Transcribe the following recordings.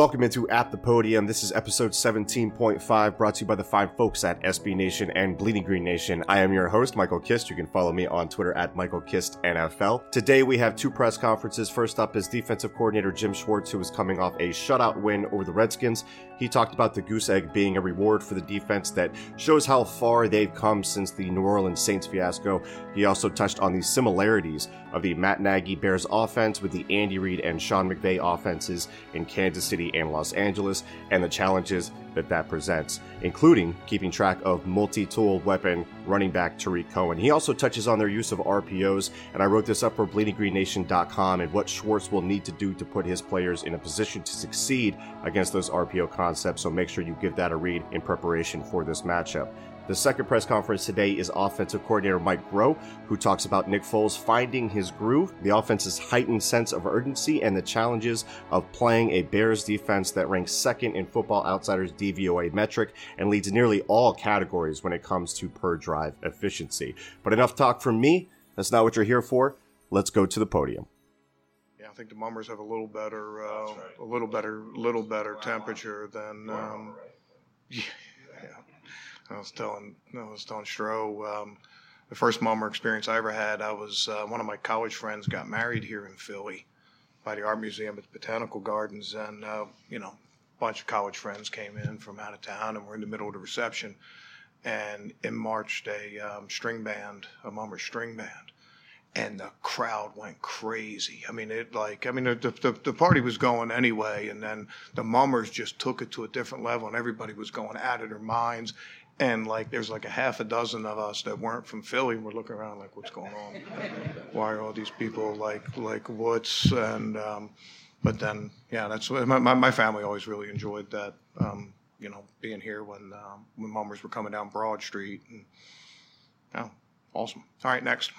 Welcome into At the Podium. This is episode 17.5 brought to you by the fine folks at SB Nation and Bleeding Green Nation. I am your host, Michael Kist. You can follow me on Twitter at Michael Kist NFL. Today we have two press conferences. First up is defensive coordinator Jim Schwartz, who is coming off a shutout win over the Redskins. He talked about the goose egg being a reward for the defense that shows how far they've come since the New Orleans Saints fiasco. He also touched on the similarities of the Matt Nagy Bears offense with the Andy Reid and Sean McVay offenses in Kansas City and Los Angeles and the challenges that that presents, including keeping track of multi-tool weapon running back Tarik Cohen. He also touches on their use of RPOs, and I wrote this up for bleedinggreennation.com and what Schwartz will need to do to put his players in a position to succeed against those RPO concepts. So make sure you give that a read in preparation for this matchup. The second press conference today is offensive coordinator Mike Groh, who talks about Nick Foles finding his groove, the offense's heightened sense of urgency, and the challenges of playing a Bears defense that ranks second in Football Outsiders DVOA metric and leads nearly all categories when it comes to per drive efficiency. But enough talk from me. That's not what you're here for. Let's go to the podium. Yeah, I think the Mummers have a little better, uh, a little better, little better temperature than. Um, yeah, I was telling, I was telling Stro, um, the first Mummer experience I ever had. I was uh, one of my college friends got married here in Philly by the Art Museum at the Botanical Gardens, and uh, you know, a bunch of college friends came in from out of town, and we're in the middle of the reception, and in marched a um, string band, a Mummer string band and the crowd went crazy. I mean, it like I mean the, the the party was going anyway, and then the mummers just took it to a different level, and everybody was going out of their minds. And like there's like a half a dozen of us that weren't from Philly, and we're looking around like, what's going on? Why are all these people like like what's and um, but then yeah, that's my, my my family always really enjoyed that. Um, you know, being here when um, when mummers were coming down Broad Street, and oh, awesome. All right, next.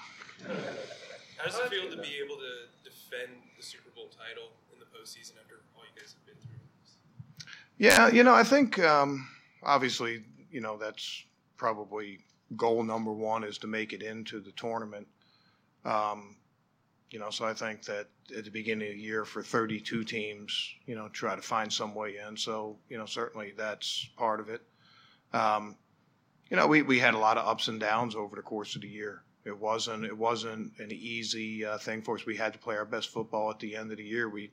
How does it feel to be able to defend the Super Bowl title in the postseason after all you guys have been through? Yeah, you know, I think um, obviously, you know, that's probably goal number one is to make it into the tournament. Um, you know, so I think that at the beginning of the year for 32 teams, you know, try to find some way in. So, you know, certainly that's part of it. Um, you know, we, we had a lot of ups and downs over the course of the year. It wasn't it wasn't an easy uh, thing for us. We had to play our best football at the end of the year. We,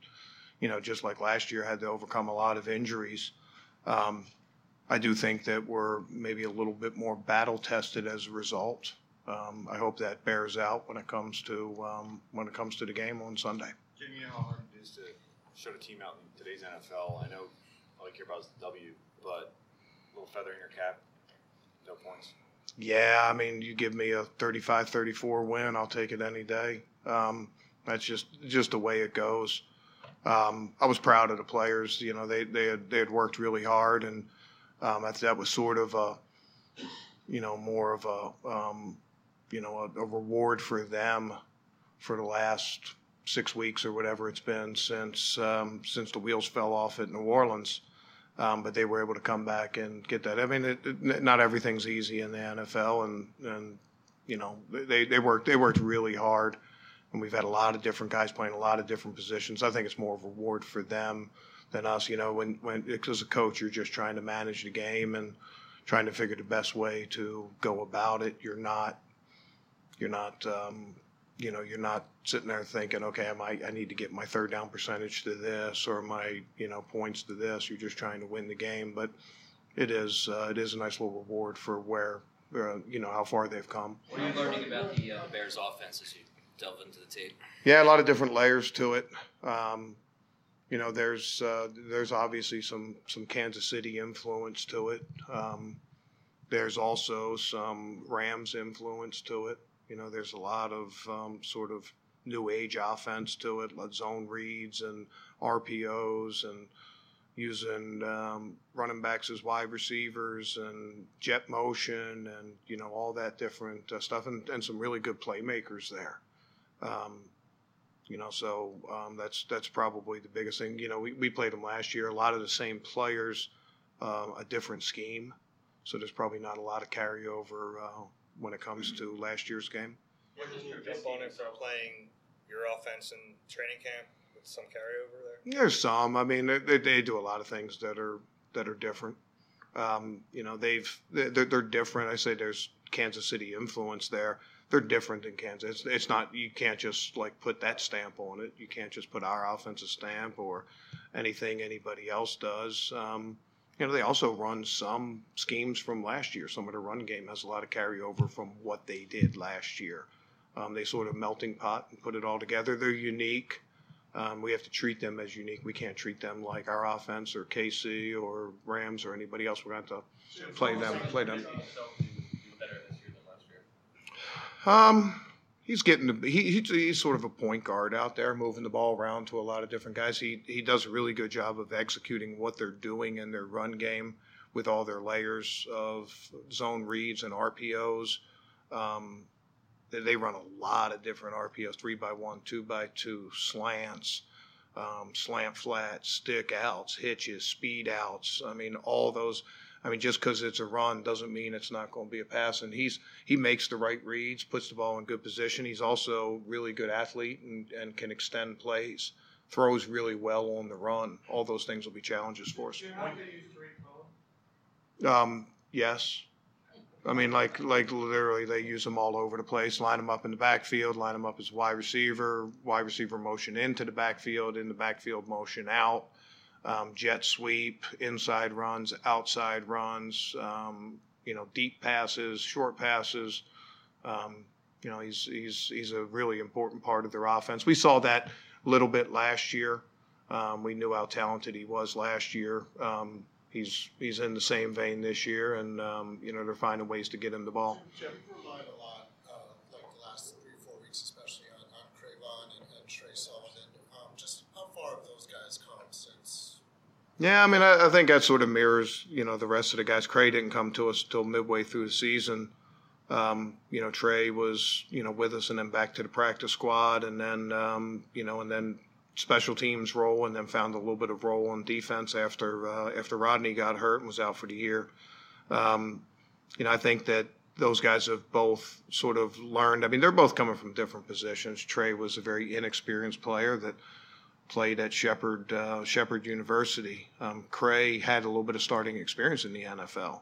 you know, just like last year, had to overcome a lot of injuries. Um, I do think that we're maybe a little bit more battle tested as a result. Um, I hope that bears out when it comes to um, when it comes to the game on Sunday. Jim, you know how hard it is to shut a team out in today's NFL. I know all you care about is the W, but a little feather in your cap, no points. Yeah, I mean, you give me a 35-34 win, I'll take it any day. Um, that's just just the way it goes. Um, I was proud of the players. You know, they they had they had worked really hard, and um, that was sort of a, you know, more of a, um, you know, a, a reward for them for the last six weeks or whatever it's been since um, since the wheels fell off at New Orleans. Um, but they were able to come back and get that. I mean, it, it, not everything's easy in the NFL, and and you know they they worked they worked really hard, and we've had a lot of different guys playing a lot of different positions. I think it's more of a reward for them than us. You know, when when as a coach, you're just trying to manage the game and trying to figure the best way to go about it. You're not you're not um, you know, you're not sitting there thinking, okay, I might, I need to get my third down percentage to this or my, you know, points to this. You're just trying to win the game, but it is, uh, it is a nice little reward for where, uh, you know, how far they've come. What are you learning about the uh, Bears offense as you delve into the tape? Yeah, a lot of different layers to it. Um, you know, there's uh, there's obviously some some Kansas City influence to it. Um, there's also some Rams influence to it. You know, there's a lot of um, sort of new age offense to it, like zone reads and RPOs and using um, running backs as wide receivers and jet motion and you know all that different uh, stuff and, and some really good playmakers there. Um, you know, so um, that's that's probably the biggest thing. You know, we, we played them last year. A lot of the same players, uh, a different scheme. So there's probably not a lot of carryover uh, when it comes to last year's game. What is your component for playing your offense in training camp with some carryover there? There's some. I mean, they, they do a lot of things that are that are different. Um, you know, they've they're, they're different. I say there's Kansas City influence there they're different than Kansas. It's, it's, not you can't just like put that stamp on it. You can't just put our offensive stamp or anything anybody else does. Um, you know, they also run some schemes from last year. Some of the run game has a lot of carryover from what they did last year. Um, they sort of melting pot and put it all together. They're unique. Um, we have to treat them as unique. We can't treat them like our offense or KC or Rams or anybody else. We're going to have to play them. Play them. Um, he's getting to, he, he's sort of a point guard out there, moving the ball around to a lot of different guys. He he does a really good job of executing what they're doing in their run game with all their layers of zone reads and RPOs. Um, they, they run a lot of different RPOs: three by one, two by two, slants. Um, slant flats, stick outs, hitches, speed outs. I mean, all those I mean, just because it's a run doesn't mean it's not going to be a pass. And he's he makes the right reads, puts the ball in good position. He's also really good athlete and, and can extend plays. Throws really well on the run. All those things will be challenges for us. Um, yes. I mean, like like literally, they use them all over the place. Line them up in the backfield, line them up as wide receiver, wide receiver motion into the backfield, in the backfield motion out um, jet sweep, inside runs, outside runs, um, you know, deep passes, short passes. Um, you know, he's he's he's a really important part of their offense. We saw that a little bit last year. Um, we knew how talented he was last year. Um, he's he's in the same vein this year, and um, you know they're finding ways to get him the ball. Jim, relied a lot, uh, like the last three or four weeks, especially on, on Cre'Von and, and Tre Sullivan. just how far have those guys come since yeah, I mean, I, I, think that sort of mirrors, you know, the rest of the guys. Cray didn't come to us till midway through the season. Um, you know, Tre was, you know, with us and then back to the practice squad and then, um, you know, and then special teams role and then found a little bit of role on defense after uh, after Rodney got hurt and was out for the year. Um, you know, I think that those guys have both sort of learned. I mean, they're both coming from different positions. Tre was a very inexperienced player that – played at Shepherd uh, Shepherd University. Um, Cray had a little bit of starting experience in the NFL,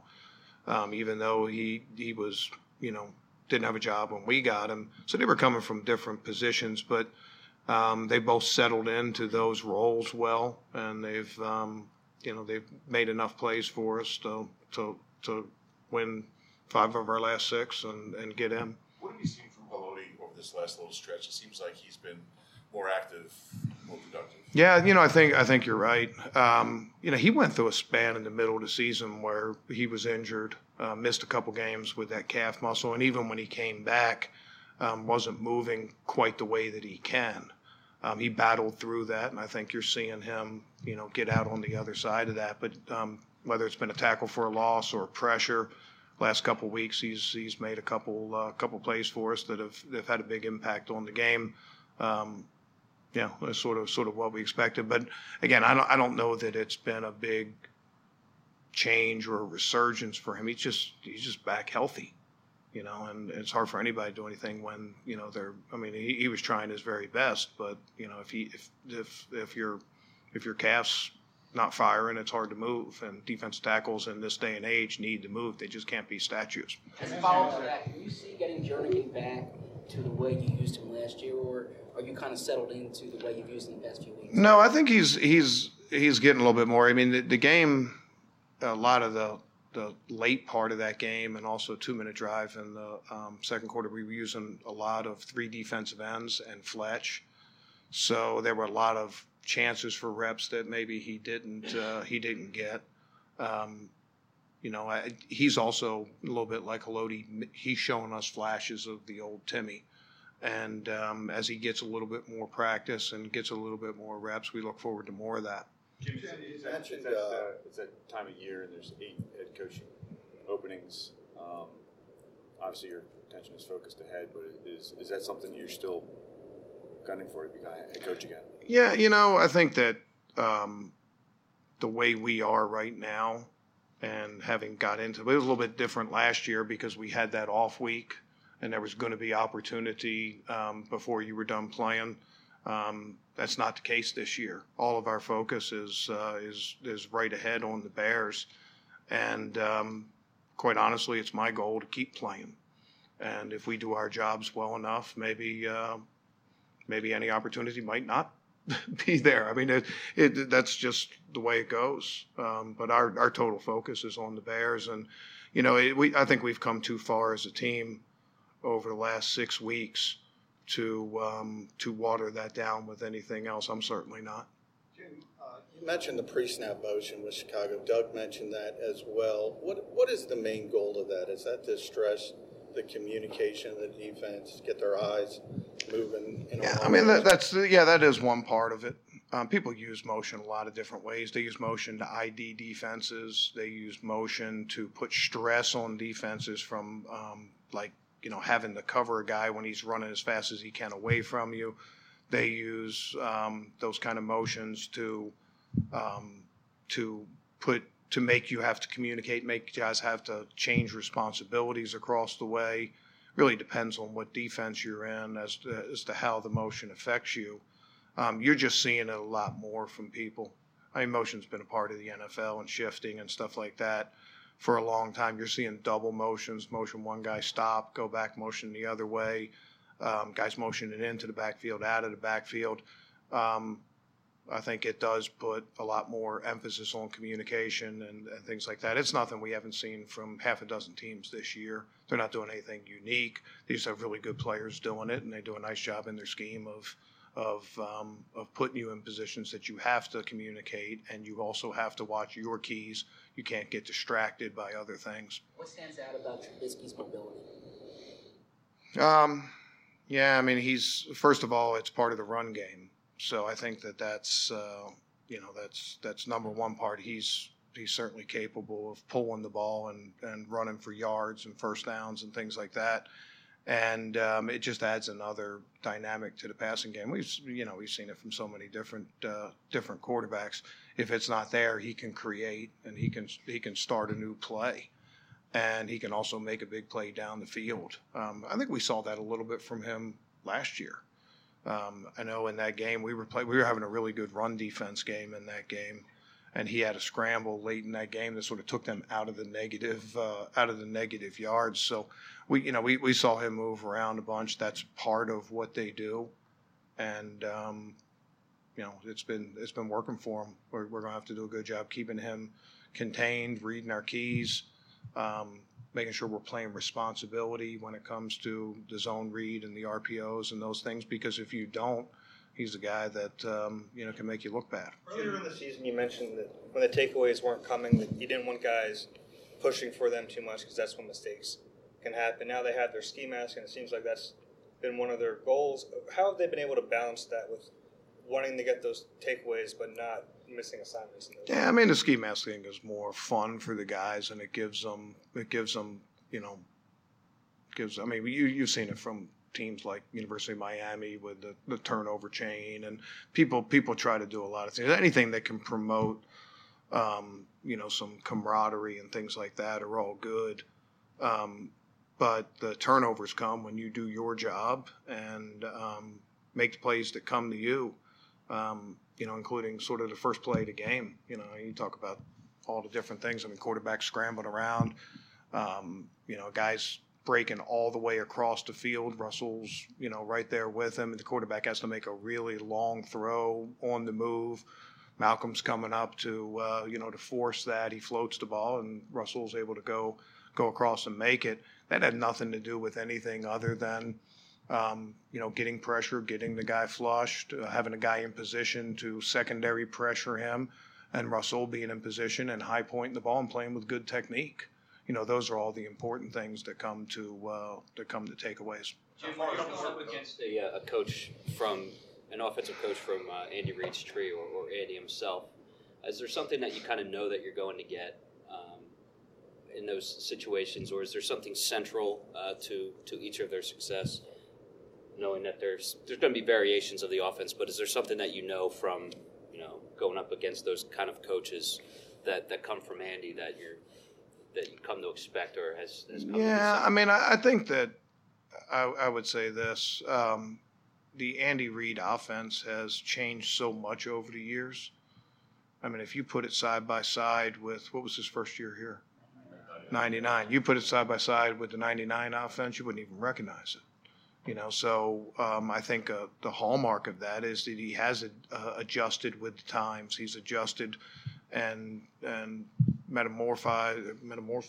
um, even though he he was you know didn't have a job when we got him. So they were coming from different positions, but um, they both settled into those roles well, and they've um, you know they've made enough plays for us to to to win five of our last six and, and get in. What have you seen from Haloti over this last little stretch? It seems like he's been more active, more productive. Yeah, you know, I think I think you're right. Um, you know, he went through a span in the middle of the season where he was injured, uh, missed a couple games with that calf muscle, and even when he came back, um, wasn't moving quite the way that he can. Um, he battled through that, and I think you're seeing him, you know, get out on the other side of that. But um, whether it's been a tackle for a loss or pressure, last couple weeks he's he's made a couple uh, couple plays for us that have, have had a big impact on the game. Um, yeah, that's sort of sort of what we expected. But again, I don't I don't know that it's been a big change or resurgence for him. He's just he's just back healthy, you know, and it's hard for anybody to do anything when you know they're. I mean, he, he was trying his very best, but you know, if he if if if your if your calf's not firing, it's hard to move. And defense tackles in this day and age need to move. They just can't be statues. As a follow-up to that, can you see getting Jernigan back to the way you used him last year, or are you kind of settled into the way you've used him the past few weeks? No, I think he's he's he's getting a little bit more. I mean, the, the game, a lot of the the late part of that game, and also two minute drive in the um, second quarter, we were using a lot of three defensive ends and Fletch. So there were a lot of chances for reps that maybe he didn't uh, he didn't get. Um, you know, I, he's also a little bit like Haloti. He's showing us flashes of the old Timmy. And um, as he gets a little bit more practice and gets a little bit more reps, we look forward to more of that. Jim, is that, is that, uh, it's that time of year and there's eight head coaching openings. Um, obviously, your attention is focused ahead, but is, is that something you're still gunning for to become a head coach again? Yeah, you know, I think that um, the way we are right now and having got into it was a little bit different last year because we had that off week and there was going to be opportunity um, before you were done playing. Um, that's not the case this year. All of our focus is uh, is is right ahead on the Bears, and um, quite honestly, it's my goal to keep playing. And if we do our jobs well enough, maybe uh, maybe any opportunity might not be there. I mean, it, it, that's just the way it goes. Um, but our, our total focus is on the Bears, and you know, it, we I think we've come too far as a team over the last six weeks to um, to water that down with anything else. I'm certainly not. Uh, you mentioned the pre-snap motion with Chicago. Doug mentioned that as well. What what is the main goal of that? Is that to stress the communication of the defense, get their eyes moving? yeah, I mean that, that's yeah, that is one part of it. Um, people use motion a lot of different ways. They use motion to ID defenses. They use motion to put stress on defenses from um, like you know having to cover a guy when he's running as fast as he can away from you. They use um, those kind of motions to um, to put to make you have to communicate, make guys have to change responsibilities across the way. Really depends on what defense you're in as to, as to how the motion affects you. Um, you're just seeing it a lot more from people. I mean, motion's been a part of the NFL and shifting and stuff like that for a long time. You're seeing double motions, motion one guy stop, go back motion the other way, um, guys motioning into the backfield, out of the backfield. Um, I think it does put a lot more emphasis on communication and, and, things like that. It's nothing we haven't seen from half a dozen teams this year. They're not doing anything unique. They just have really good players doing it, and they do a nice job in their scheme of of um, of putting you in positions that you have to communicate, and you also have to watch your keys. You can't get distracted by other things. What stands out about Trubisky's mobility? Um, yeah, I mean, he's first of all, it's part of the run game. So I think that that's uh, you know that's that's number one part. He's he's certainly capable of pulling the ball and and running for yards and first downs and things like that. And um, it just adds another dynamic to the passing game. We've you know we've seen it from so many different uh, different quarterbacks. If it's not there, he can create and he can he can start a new play and he can also make a big play down the field. Um, I think we saw that a little bit from him last year. Um, I know in that game we were play, we were having a really good run defense game in that game, and he had a scramble late in that game that sort of took them out of the negative uh, out of the negative yards. So we you know we, we saw him move around a bunch. That's part of what they do, and um, you know it's been it's been working for him. We're, we're going to have to do a good job keeping him contained, reading our keys. Um, making sure we're playing responsibility when it comes to the zone read and the RPOs and those things. Because if you don't, he's a guy that um, you know can make you look bad. Earlier in the season, you mentioned that when the takeaways weren't coming, that you didn't want guys pushing for them too much because that's when mistakes can happen. Now they have their ski mask, and it seems like that's been one of their goals. How have they been able to balance that with wanting to get those takeaways but not missing assignments. Yeah, I mean the ski mask thing is more fun for the guys, and it gives them it gives them you know gives. I mean you you've seen it from teams like University of Miami with the, the turnover chain, and people people try to do a lot of things. Anything that can promote um, you know some camaraderie and things like that are all good. Um, but the turnovers come when you do your job and um, make plays that come to you um, you know, including sort of the first play of the game. You know, you talk about all the different things. I mean, quarterbacks scrambling around, um, you know, guys breaking all the way across the field. Rasul's, you know, right there with him, and the quarterback has to make a really long throw on the move. Malcolm's coming up to, uh, you know, to force that. He floats the ball, and Rasul's able to go go across and make it. That had nothing to do with anything other than, um, you know, getting pressure, getting the guy flushed, uh, having a guy in position to secondary pressure him, and Rasul being in position and high pointing the ball and playing with good technique you know, those are all the important things that come to uh, that come to takeaways. Jim, when you're going up against a, uh, a coach from an offensive coach from uh, Andy Reid's tree or, or, Andy himself, is there something that you kind of know that you're going to get um, in those situations, or is there something central uh, to to each of their success? Knowing that there's there's going to be variations of the offense, but is there something that you know from you know going up against those kind of coaches that that come from Andy that you're that you come to expect or has, has yeah i mean I, I, think that I, I, would say this um, the andy reid offense has changed so much over the years. I mean if you put it side by side with what was his first year here? 99 you put it side by side with the 99 offense you wouldn't even recognize it you know so um, i think uh, the hallmark of that is that he has uh, adjusted with the times he's adjusted and and metamorphized, metamorph.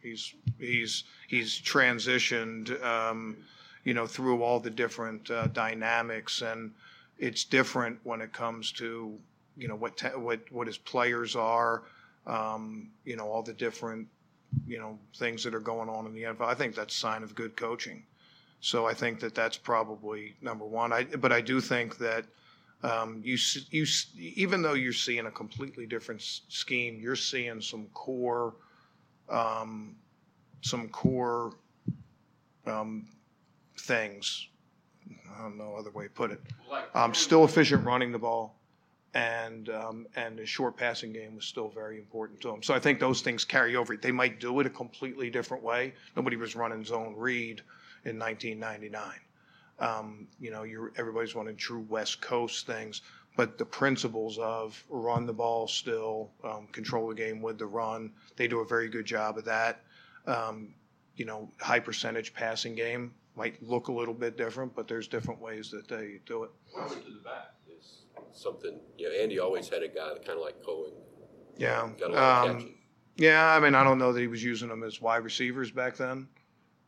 He's he's he's transitioned, um, you know, through all the different uh, dynamics, and it's different when it comes to you know what te- what what his players are, um, you know, all the different you know things that are going on in the NFL. I think that's a sign of good coaching. So I think that that's probably number one. I, but I do think that um, you, you, even though you're seeing a completely different scheme, you're seeing some core, um, some core um, things. I don't know other way to put it. Um, still efficient running the ball, and um, and the short passing game was still very important to him. So I think those things carry over. They might do it a completely different way. Nobody was running zone read in 1999. Um, you know, you're, everybody's wanting true West Coast things, but the principles of run the ball still, um, control the game with the run, they do a very good job of that. Um, you know, high percentage passing game might look a little bit different, but there's different ways that they do it. To the back is something. You know, Andy always had a guy that kind of like Cohen. Yeah. Um, yeah, I mean, I don't know that he was using them as wide receivers back then,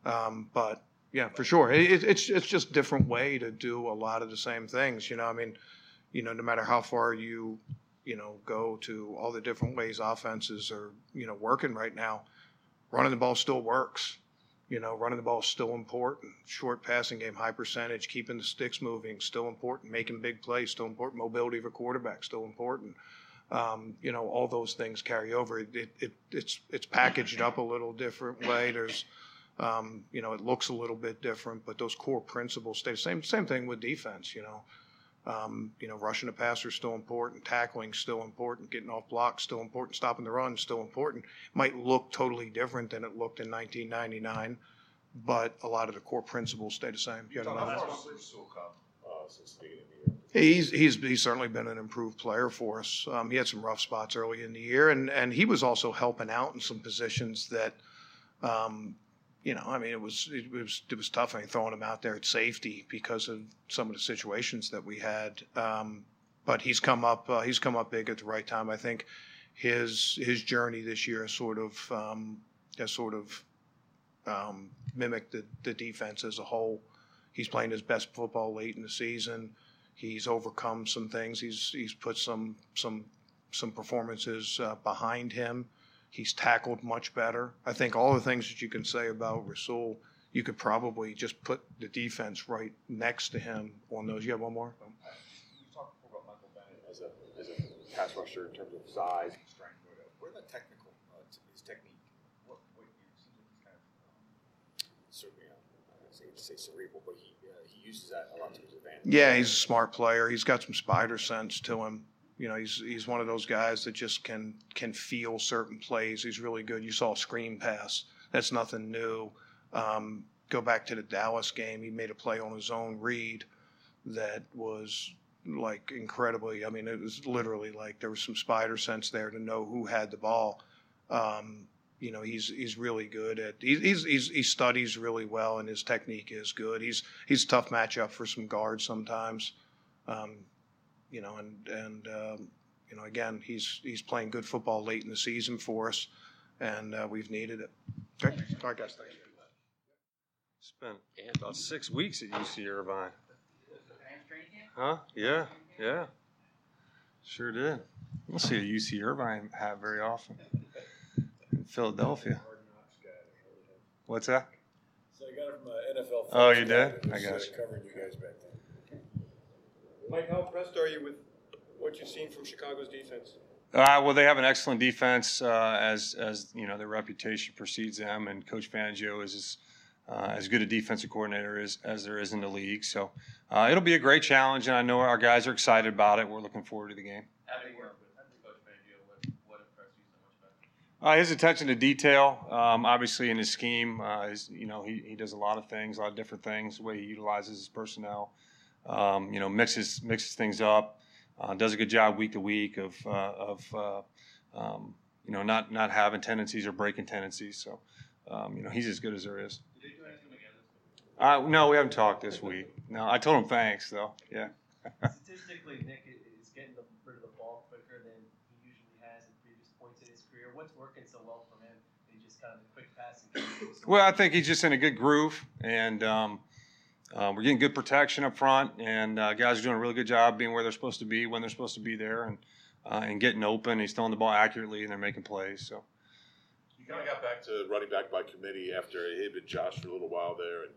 um, but yeah, for sure. It, it's it's just different way to do a lot of the same things. You know, I mean, you know, no matter how far you you know go to all the different ways offenses are you know working right now, running the ball still works. You know, running the ball is still important. Short passing game, high percentage, keeping the sticks moving, still important. Making big plays, still important. Mobility a quarterback, still important. Um, you know, all those things carry over. It, it, it's it's packaged up a little different way. There's um, you know, it looks a little bit different, but those core principles stay the same. Same thing with defense. You know, um, you know, rushing the passer is still important, tackling still important, getting off blocks still important, stopping the run still important. Might look totally different than it looked in 1999, but a lot of the core principles stay the same. You know, uh, He's he's he's certainly been an improved player for us. Um, he had some rough spots early in the year, and and he was also helping out in some positions that um, you know, I mean, it was it was it was tough. I mean, throwing him out there at safety because of some of the situations that we had. Um, but he's come up uh, he's come up big at the right time. I think his his journey this year sort of um, has sort of um, mimicked the, the defense as a whole. He's playing his best football late in the season. He's overcome some things. He's he's put some some some performances uh, behind him He's tackled much better. I think all the things that you can say about Rasul, you could probably just put the defense right next to him on those. You have one more? You talked before about Michael Bennett as a, as a pass rusher in terms of size and strength. What about technical, uh, his technique? What, what you he's kind of, um, certainly, uh, I don't say cerebral, but he, uh, he uses that a lot to his advantage. Yeah, he's a smart player. He's got some spider sense to him. You know, he's he's one of those guys that just can can feel certain plays. He's really good. You saw a screen pass. That's nothing new. Um, go back to the Dallas game. He made a play on his own read that was like incredibly. I mean, it was literally like there was some spider sense there to know who had the ball. Um, you know he's he's really good at he, he's, he's he studies really well and his technique is good. He's he's a tough matchup for some guards sometimes, um, you know, and and um, you know again he's he's playing good football late in the season for us, and uh, we've needed it. Okay, all right, guys, thanks. Spent about six weeks at UC Irvine. Huh? Yeah, yeah. Sure did. We'll see a UC Irvine hat very often. In Philadelphia. What's that? So I got it from an NFL. Oh, you did? I that got was, you. uh, Covering you guys back then. Mike, how impressed are you with what you've seen from Chicago's defense? Uh, well, they have an excellent defense, uh, as as you know their reputation precedes them, and Coach Fangio is as, uh, as good a defensive coordinator as, as there is in the league. So uh, it'll be a great challenge, and I know our guys are excited about it. We're looking forward to the game. How did coach Fangio what impressed you so much? Uh, his attention to detail, um, obviously in his scheme, uh, is, you know, he, he does a lot of things, a lot of different things. The way he utilizes his personnel, um, you know, mixes mixes things up. Uh, does a good job week to week of uh, of uh, um, you know not not having tendencies or breaking tendencies. So um, you know he's as good as there is. Uh, no, we haven't talked this week. No, I told him thanks though. Yeah. Statistically, Nick is getting the, rid of the ball quicker than he usually has at previous points in his career. What's working so well for him? He just kind of a quick passing. Well, I think he's just in a good groove, and um, uh, we're getting good protection up front, and uh, guys are doing a really good job being where they're supposed to be when they're supposed to be there, and uh, and getting open. He's throwing the ball accurately, and they're making plays. So. You kind of got back to running back by committee after it had been Josh for a little while there, and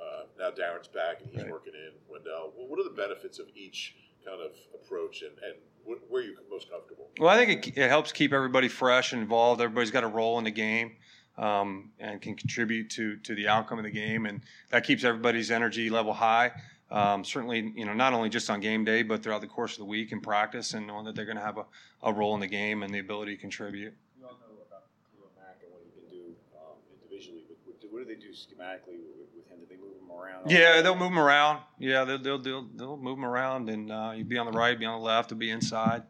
uh, now Darren's back and he's Right. working in Wendell. What what are the benefits of each kind of approach, and, and wh- where are you most comfortable? Well, I think it, it helps keep everybody fresh and involved. Everybody's got a role in the game um, and can contribute to to the outcome of the game, and that keeps everybody's energy level high. Um, certainly, you know, not only just on game day, but throughout the course of the week in practice, and knowing that they're going to have a, a role in the game and the ability to contribute. You all know about Khalil Mack and what he can do um, individually, but what, what do they do schematically with, him? Do they move him around? Yeah, they'll move them around. Yeah, they'll they'll they'll, they'll move them around, and uh, you'll be on the right, be on the left, to be inside.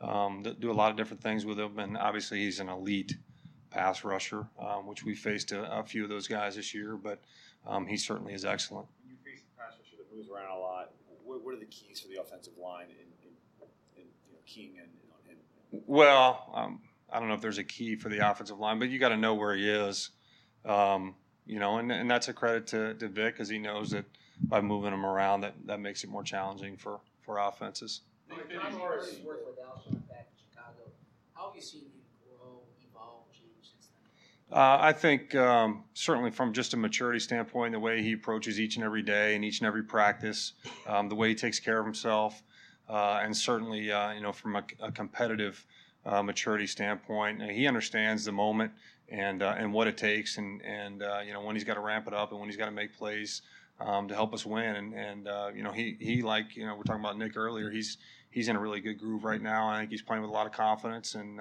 Um, they'll do a lot of different things with him, and obviously he's an elite pass rusher, um, which we faced a, a few of those guys this year, but um, he certainly is excellent. You face a pass rusher that moves around a lot. What, what are the keys for the offensive line in, in, in you know, keying in on him? Well, um, I don't know if there's a key for the offensive line, but you got to know where he is. Um, you know, and, and that's a credit to, to Vic because he knows that by moving him around, that, that makes it more challenging for, for offenses. Tom Harris worked with Alshon back in Chicago. How have you seen him grow, evolve, change since then? Uh, I think um, certainly from just a maturity standpoint, the way he approaches each and every day and each and every practice, um, the way he takes care of himself, uh, and certainly uh, you know from a, a competitive uh, maturity standpoint, he understands the moment and uh, and what it takes, and and uh, you know when he's got to ramp it up and when he's got to make plays um, to help us win, and and you know he he like you know we're talking about Nick earlier, he's he's in a really good groove right now. I think he's playing with a lot of confidence and.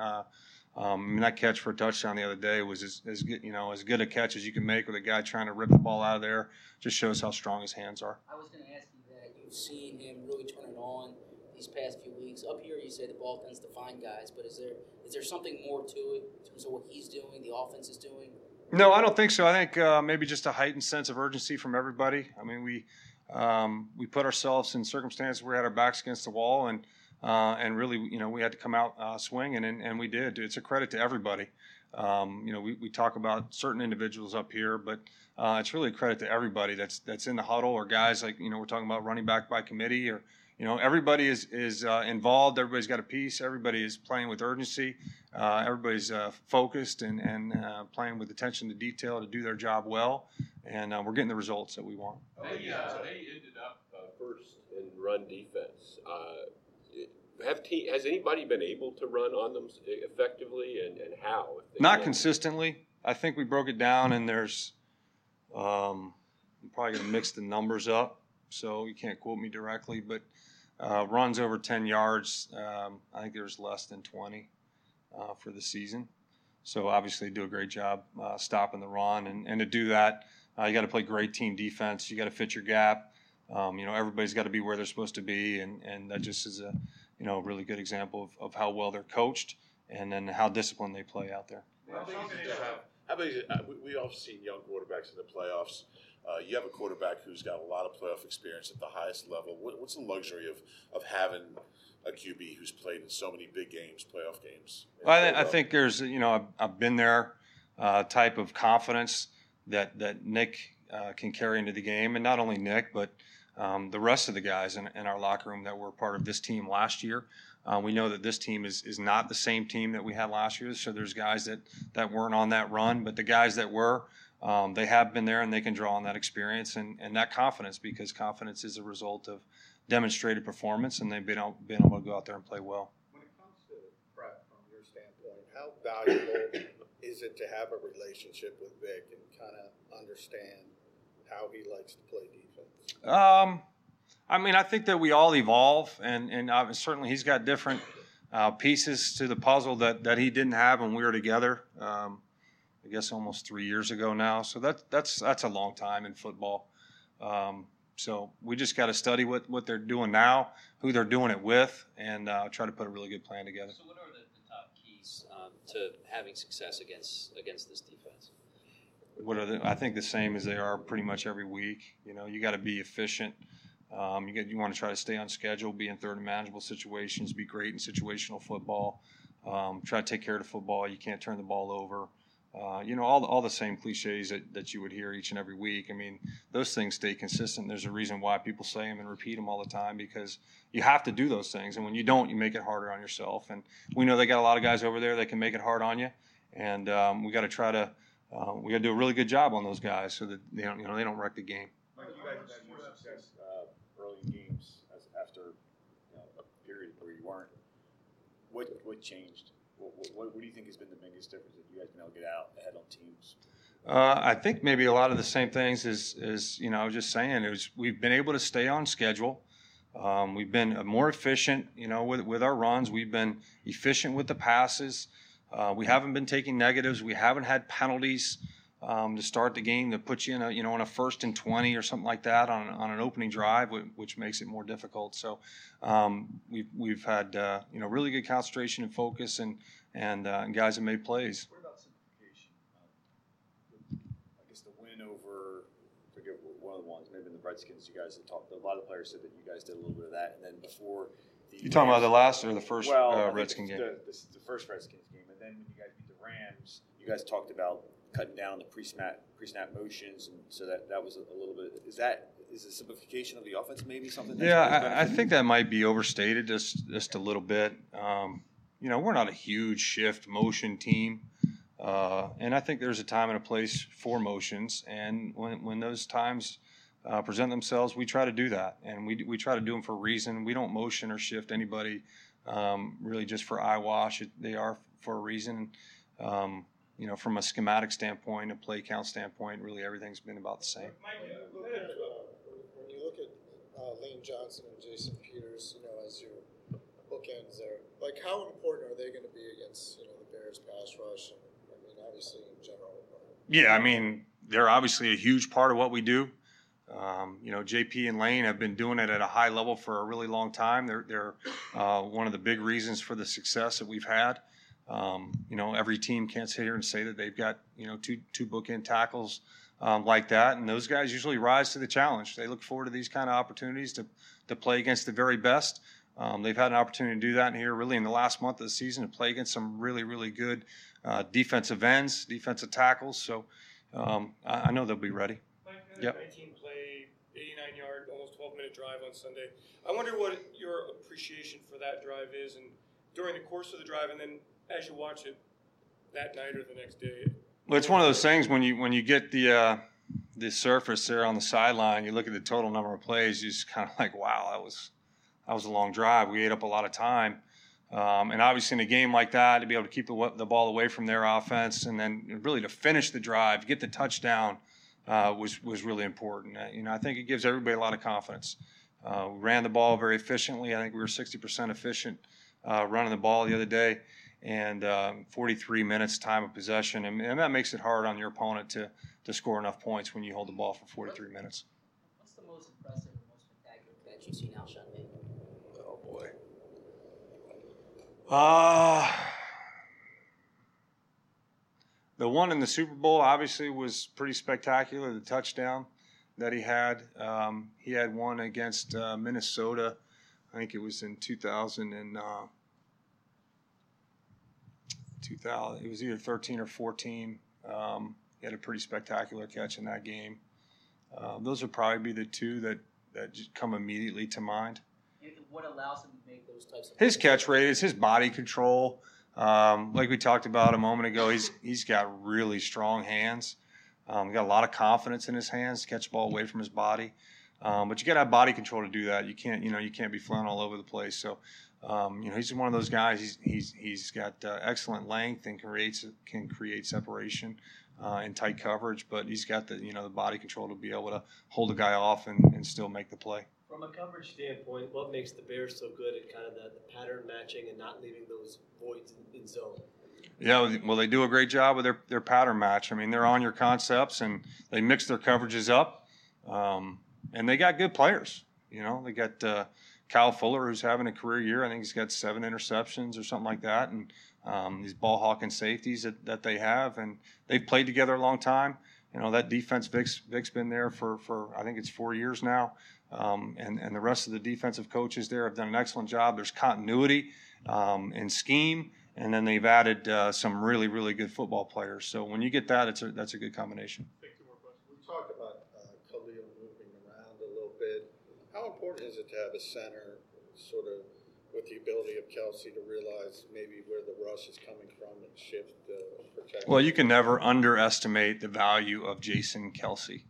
Um, I mean, that catch for a touchdown the other day was as, as good, you know, as good a catch as you can make with a guy trying to rip the ball out of there. Just shows how strong his hands are. I was going to ask you that. You've seen him really turn it on these past few weeks. Up here, you say the ball tends to find guys, but is there is there something more to it in terms of what he's doing, the offense is doing? No, I don't think so. I think uh, maybe just a heightened sense of urgency from everybody. I mean, we um, we put ourselves in circumstances where we had our backs against the wall, and uh, and really, you know, we had to come out uh, swinging, and, and we did. It's a credit to everybody. Um, you know, we, we talk about certain individuals up here, but uh, it's really a credit to everybody that's that's in the huddle, or guys like you know we're talking about running back by committee, or you know everybody is is uh, involved. Everybody's got a piece. Everybody is playing with urgency. Uh, everybody's uh, focused and and uh, playing with attention to detail to do their job well, and uh, we're getting the results that we want. They, they ended up first in run defense. Have te- has anybody been able to run on them effectively, and, and how? Not can? consistently. I think we broke it down, and there's, um, I'm probably going to mix the numbers up, so you can't quote me directly, but uh, runs over 10 yards, um, I think there's less than 20 uh, for the season. So obviously, do a great job uh, stopping the run, and, and to do that, uh, you got to play great team defense. You got to fit your gap. Um, you know, everybody's got to be where they're supposed to be, and, and that just is a, you know, a really good example of, of how well they're coached, and then how disciplined they play out there. How big is it to have? How big is it? Uh, we, we all seen young quarterbacks in the playoffs. Uh, you have a quarterback who's got a lot of playoff experience at the highest level. What, what's the luxury of, of having a QB who's played in so many big games, playoff games? Well, I, th- I think there's, you know, I've, I've been there, uh, type of confidence that that Nick uh, can carry into the game, and not only Nick, but um, the rest of the guys in, in, our locker room that were part of this team last year. Uh, we know that this team is, is not the same team that we had last year. So there's guys that, that weren't on that run, but the guys that were, um, they have been there and they can draw on that experience and, and that confidence because confidence is a result of demonstrated performance and they've been, been able to go out there and play well. When it comes to prep from your standpoint, how valuable is it to have a relationship with Vic and kind of understand how he likes to play defense? Um, I mean, I think that we all evolve, and and uh, certainly he's got different uh, pieces to the puzzle that that he didn't have when we were together. Um, I guess almost three years ago now. So that that's that's a long time in football. Um, so we just got to study what what they're doing now, who they're doing it with, and uh, try to put a really good plan together. So what are the, the top keys um, to having success against against this defense? What are the, I think the same as they are pretty much every week. You know, you got to be efficient. Um, you, you want to try to stay on schedule, be in third and manageable situations, be great in situational football. Um, try to take care of the football. You can't turn the ball over. Uh, you know, all the, all the same cliches that, that you would hear each and every week. I mean, those things stay consistent. There's a reason why people say them and repeat them all the time because you have to do those things. And when you don't, you make it harder on yourself. And we know they got a lot of guys over there that can make it hard on you. And um, we got to try to, uh, we got to do a really good job on those guys so that they don't, you know, they don't wreck the game. Mike, you guys had more success uh, early in games as after you know, a period where you weren't. What what changed? What, what, what, do you think has been the biggest difference that you guys been able to get out ahead on teams? Uh, I think maybe a lot of the same things as, as you know, I was just saying, it was, we've been able to stay on schedule. Um, we've been more efficient, you know, with, with our runs. We've been efficient with the passes. Uh, we haven't been taking negatives. We haven't had penalties um, to start the game that put you in a you know on a first and twenty or something like that on, on an opening drive, which makes it more difficult. So um, we've we've had uh, you know really good concentration and focus, and and, uh, and guys have made plays. What about simplification? Uh, I guess the win over I forget one of the ones, maybe in the Redskins. You guys had talked. A lot of players said that you guys did a little bit of that, and then before. The you talking about the last or the first well, uh, Redskin game? The, the, the first Redskins game, then when you guys beat the Rams, you guys talked about cutting down the pre-snap pre-snap motions, and so that that was a, a little bit. Is that is the simplification of the offense maybe something? yeah, I, I, think that might be overstated just just a little bit. Um, you know, we're not a huge shift motion team. Uh, and I think there's a time and a place for motions, and when when those times uh, present themselves, we try to do that, and we we try to do them for a reason. We don't motion or shift anybody um, really just for eyewash. They are for a reason. Um, you know, from a schematic standpoint, a play count standpoint, really everything's been about the same. When you look at, when you look at uh, Lane Johnson and Jason Peters, you know, as your bookends there, like how important are they going to be against, you know, the Bears pass rush? And, I mean, obviously in general. Yeah, I mean, they're obviously a huge part of what we do. Um, you know, JP and Lane have been doing it at a high level for a really long time. They're, they're uh, one of the big reasons for the success that we've had. Um, you know, every team can't sit here and say that they've got you know two two bookend tackles um, like that, and those guys usually rise to the challenge. They look forward to these kind of opportunities to to play against the very best. Um, they've had an opportunity to do that here really in the last month of the season to play against some really really good uh, defensive ends, defensive tackles. So um, I, I, know they'll be ready. Yep. 19 play, 89 yard, almost 12 minute drive on Sunday. I wonder what your appreciation for that drive is, and during the course of the drive, and then as you watch it that night or the next day. Well, it's one of those things when you when you get the uh, the surface there on the sideline, you look at the total number of plays, you just kind of like, wow, that was that was a long drive. We ate up a lot of time. Um, and obviously, in a game like that, to be able to keep the, the ball away from their offense and then really to finish the drive, get the touchdown, uh, was was really important. Uh, you know, I think it gives everybody a lot of confidence. Uh, we ran the ball very efficiently. I think we were 60% efficient uh, running the ball the other day and um, 43 minutes time of possession, and, and, that makes it hard on your opponent to to score enough points when you hold the ball for 43 minutes. What's the most impressive or most spectacular catch you've seen Alshon make? Oh boy. Uh the one in the Super Bowl obviously was pretty spectacular. The touchdown that he had, um, he had one against uh, Minnesota. I think it was in 2000 and uh, 2000. It was either 13 or 14. Um, he had a pretty spectacular catch in that game. Uh, those would probably be the two that that just come immediately to mind. What allows him to make those types of His catch rate is his body control. Um, like we talked about a moment ago, he's he's got really strong hands. Um, got a lot of confidence in his hands to catch the ball away from his body. Um, but you got to have body control to do that. You can't, you know, you can't be flying all over the place. So, um, you know, he's one of those guys. He's he's he's got uh, excellent length and creates can create separation uh, in tight coverage. But he's got the you know the body control to be able to hold a guy off and, and still make the play. From a coverage standpoint, what makes the Bears so good at kind of the, the pattern matching and not leaving those voids in, in zone? Yeah, well, they do a great job with their, their pattern match. I mean, they're on your concepts and they mix their coverages up. Um, and they got good players. You know, they got uh, Kyle Fuller, who's having a career year. I think he's got seven interceptions or something like that. And um, these ball hawking safeties that, that they have. And they've played together a long time. You know, that defense, Vic's, Vic's been there for, for, I think it's four years now. Um, and, and the rest of the defensive coaches there have done an excellent job. There's continuity um, in scheme and then they've added uh, some really, really good football players. So when you get that, it's a, that's a good combination. We talked about uh, Khalil moving around a little bit. How important is it to have a center, sort of, with the ability of Kelce to realize maybe where the rush is coming from and shift the protection? Well, you can never underestimate the value of Jason Kelce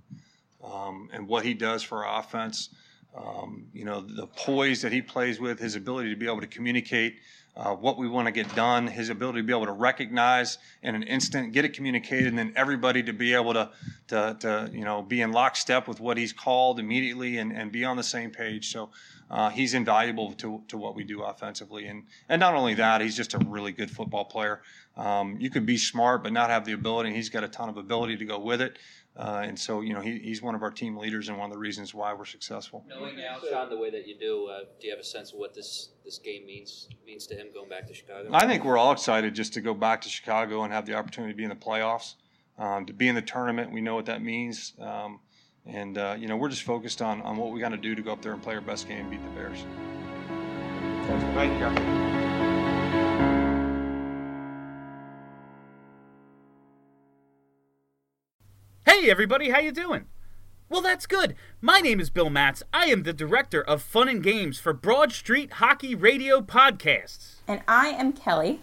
um, and what he does for our offense. Um, you know, the poise that he plays with, his ability to be able to communicate uh, what we want to get done, his ability to be able to recognize in an instant, get it communicated, and then everybody to be able to, to, to you know, be in lockstep with what he's called immediately and, and be on the same page. So uh, he's invaluable to, to what we do offensively. And, and not only that, he's just a really good football player. Um, you can be smart but not have the ability, and he's got a ton of ability to go with it. Uh, and so, you know, he, he's one of our team leaders and one of the reasons why we're successful. Knowing now, Sean, the way that you do, uh, do you have a sense of what this, this game means means to him going back to Chicago? I think we're all excited just to go back to Chicago and have the opportunity to be in the playoffs, um, to be in the tournament. We know what that means. Um, and, uh, you know, we're just focused on, on what we got to do to go up there and play our best game and beat the Bears. Thank you. Hey everybody, how you doing? Well, that's good. My name is Bill Matz. I am the director of fun and games for Broad Street Hockey Radio Podcasts. And I am Kelly,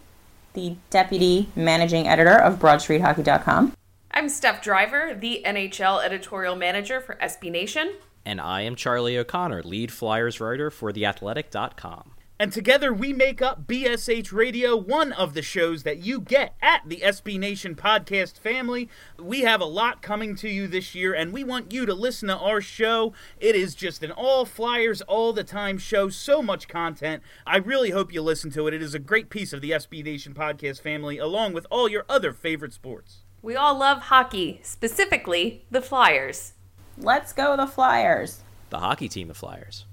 the deputy managing editor of BroadStreetHockey.com. I'm Steph Driver, the NHL editorial manager for SB Nation. And I am Charlie O'Connor, lead Flyers writer for TheAthletic.com. And together we make up BSH Radio, one of the shows that you get at the SB Nation podcast family. We have a lot coming to you this year, and we want you to listen to our show. It is just an all Flyers, all the time show, so much content. I really hope you listen to it. It is a great piece of the SB Nation podcast family, along with all your other favorite sports. We all love hockey, specifically the Flyers. Let's go, the Flyers. The hockey team the Flyers.